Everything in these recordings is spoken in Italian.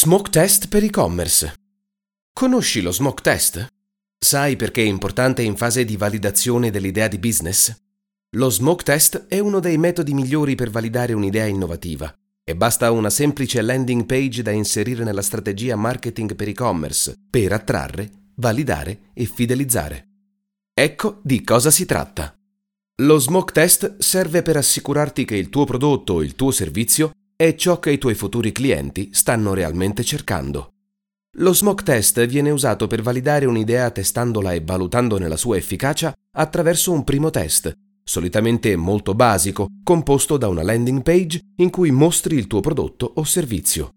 Smoke test per e-commerce. Conosci lo smoke test? Sai perché è importante in fase di validazione dell'idea di business? Lo smoke test è uno dei metodi migliori per validare un'idea innovativa e basta una semplice landing page da inserire nella strategia marketing per e-commerce per attrarre, validare e fidelizzare. Ecco di cosa si tratta. Lo smoke test serve per assicurarti che il tuo prodotto o il tuo servizio è ciò che i tuoi futuri clienti stanno realmente cercando. Lo smoke test viene usato per validare un'idea testandola e valutandone la sua efficacia attraverso un primo test, solitamente molto basico, composto da una landing page in cui mostri il tuo prodotto o servizio.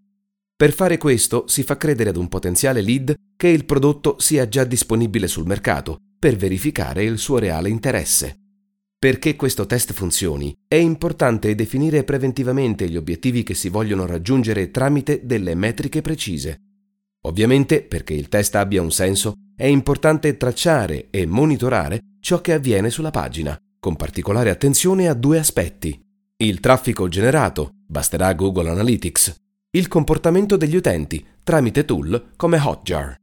Per fare questo si fa credere ad un potenziale lead che il prodotto sia già disponibile sul mercato per verificare il suo reale interesse. Perché questo test funzioni, è importante definire preventivamente gli obiettivi che si vogliono raggiungere tramite delle metriche precise. Ovviamente, perché il test abbia un senso, è importante tracciare e monitorare ciò che avviene sulla pagina, con particolare attenzione a due aspetti. Il traffico generato, basterà Google Analytics, il comportamento degli utenti tramite tool come Hotjar.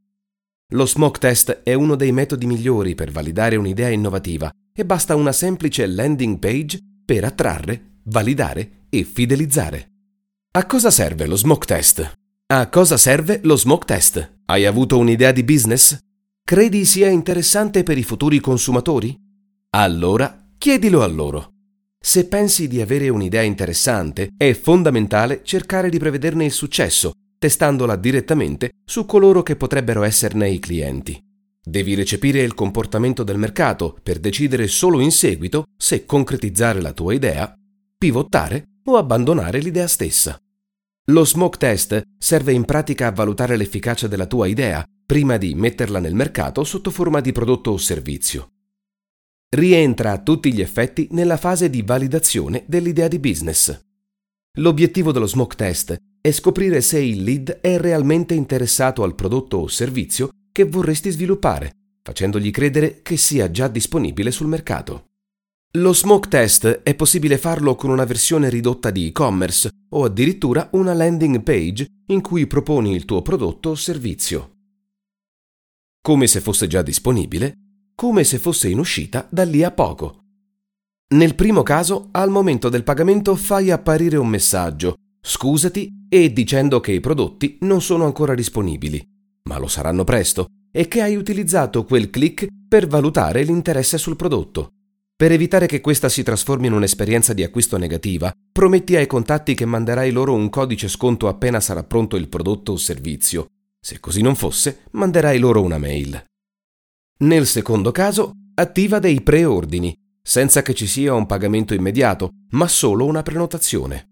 Lo smoke test è uno dei metodi migliori per validare un'idea innovativa e basta una semplice landing page per attrarre, validare e fidelizzare. A cosa serve lo smoke test? A cosa serve lo smoke test? Hai avuto un'idea di business? Credi sia interessante per i futuri consumatori? Allora chiedilo a loro. Se pensi di avere un'idea interessante, è fondamentale cercare di prevederne il successo, testandola direttamente su coloro che potrebbero esserne i clienti. Devi recepire il comportamento del mercato per decidere solo in seguito se concretizzare la tua idea, pivottare o abbandonare l'idea stessa. Lo smoke test serve in pratica a valutare l'efficacia della tua idea prima di metterla nel mercato sotto forma di prodotto o servizio. Rientra a tutti gli effetti nella fase di validazione dell'idea di business. L'obiettivo dello smoke test è scoprire se il lead è realmente interessato al prodotto o servizio che vorresti sviluppare, facendogli credere che sia già disponibile sul mercato. Lo smoke test è possibile farlo con una versione ridotta di e-commerce o addirittura una landing page in cui proponi il tuo prodotto o servizio. Come se fosse già disponibile, come se fosse in uscita da lì a poco. Nel primo caso, al momento del pagamento fai apparire un messaggio, scusati e dicendo che i prodotti non sono ancora disponibili ma lo saranno presto, e che hai utilizzato quel click per valutare l'interesse sul prodotto. Per evitare che questa si trasformi in un'esperienza di acquisto negativa, prometti ai contatti che manderai loro un codice sconto appena sarà pronto il prodotto o servizio. Se così non fosse, manderai loro una mail. Nel secondo caso, attiva dei preordini, senza che ci sia un pagamento immediato, ma solo una prenotazione.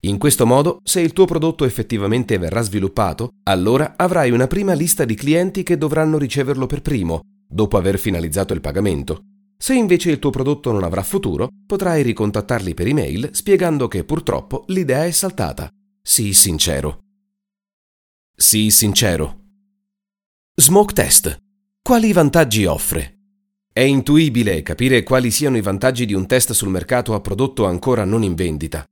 In questo modo, se il tuo prodotto effettivamente verrà sviluppato, allora avrai una prima lista di clienti che dovranno riceverlo per primo, dopo aver finalizzato il pagamento. Se invece il tuo prodotto non avrà futuro, potrai ricontattarli per email spiegando che purtroppo l'idea è saltata. Sii sincero. Sii sincero. Smoke test. Quali vantaggi offre? È intuibile capire quali siano i vantaggi di un test sul mercato a prodotto ancora non in vendita.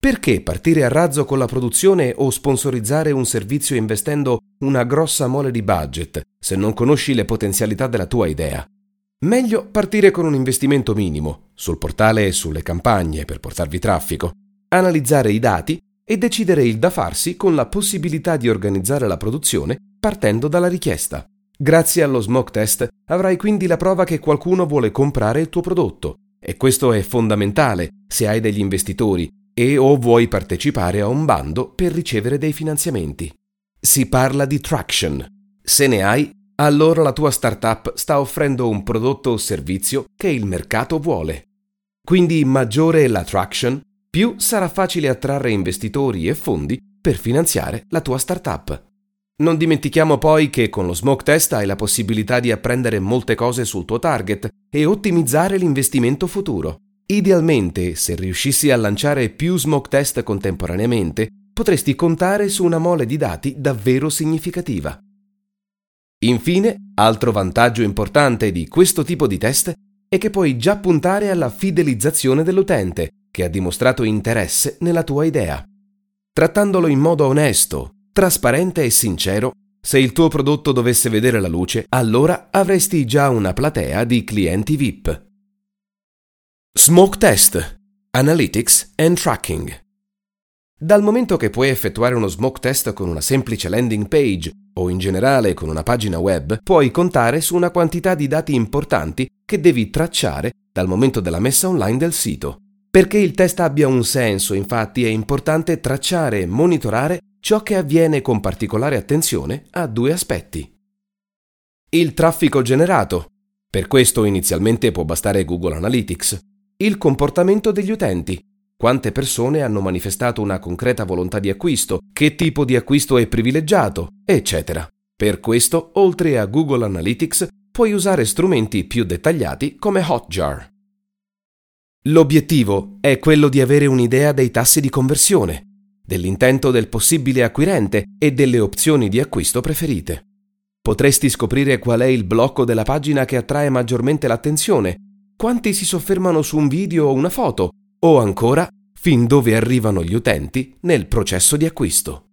Perché partire a razzo con la produzione o sponsorizzare un servizio investendo una grossa mole di budget se non conosci le potenzialità della tua idea? Meglio partire con un investimento minimo, sul portale e sulle campagne per portarvi traffico, analizzare i dati e decidere il da farsi con la possibilità di organizzare la produzione partendo dalla richiesta. Grazie allo smoke test avrai quindi la prova che qualcuno vuole comprare il tuo prodotto e questo è fondamentale se hai degli investitori e o vuoi partecipare a un bando per ricevere dei finanziamenti. Si parla di traction. Se ne hai, allora la tua startup sta offrendo un prodotto o servizio che il mercato vuole. Quindi maggiore è la traction, più sarà facile attrarre investitori e fondi per finanziare la tua startup. Non dimentichiamo poi che con lo smoke test hai la possibilità di apprendere molte cose sul tuo target e ottimizzare l'investimento futuro. Idealmente, se riuscissi a lanciare più smoke test contemporaneamente, potresti contare su una mole di dati davvero significativa. Infine, altro vantaggio importante di questo tipo di test è che puoi già puntare alla fidelizzazione dell'utente, che ha dimostrato interesse nella tua idea. Trattandolo in modo onesto, trasparente e sincero, se il tuo prodotto dovesse vedere la luce, allora avresti già una platea di clienti VIP. Smoke Test, Analytics and Tracking. Dal momento che puoi effettuare uno smoke test con una semplice landing page o in generale con una pagina web, puoi contare su una quantità di dati importanti che devi tracciare dal momento della messa online del sito. Perché il test abbia un senso, infatti, è importante tracciare e monitorare ciò che avviene con particolare attenzione a due aspetti. Il traffico generato. Per questo inizialmente può bastare Google Analytics. Il comportamento degli utenti quante persone hanno manifestato una concreta volontà di acquisto, che tipo di acquisto è privilegiato, eccetera. Per questo, oltre a Google Analytics, puoi usare strumenti più dettagliati come Hotjar. L'obiettivo è quello di avere un'idea dei tassi di conversione, dell'intento del possibile acquirente e delle opzioni di acquisto preferite. Potresti scoprire qual è il blocco della pagina che attrae maggiormente l'attenzione, quanti si soffermano su un video o una foto, o ancora fin dove arrivano gli utenti nel processo di acquisto.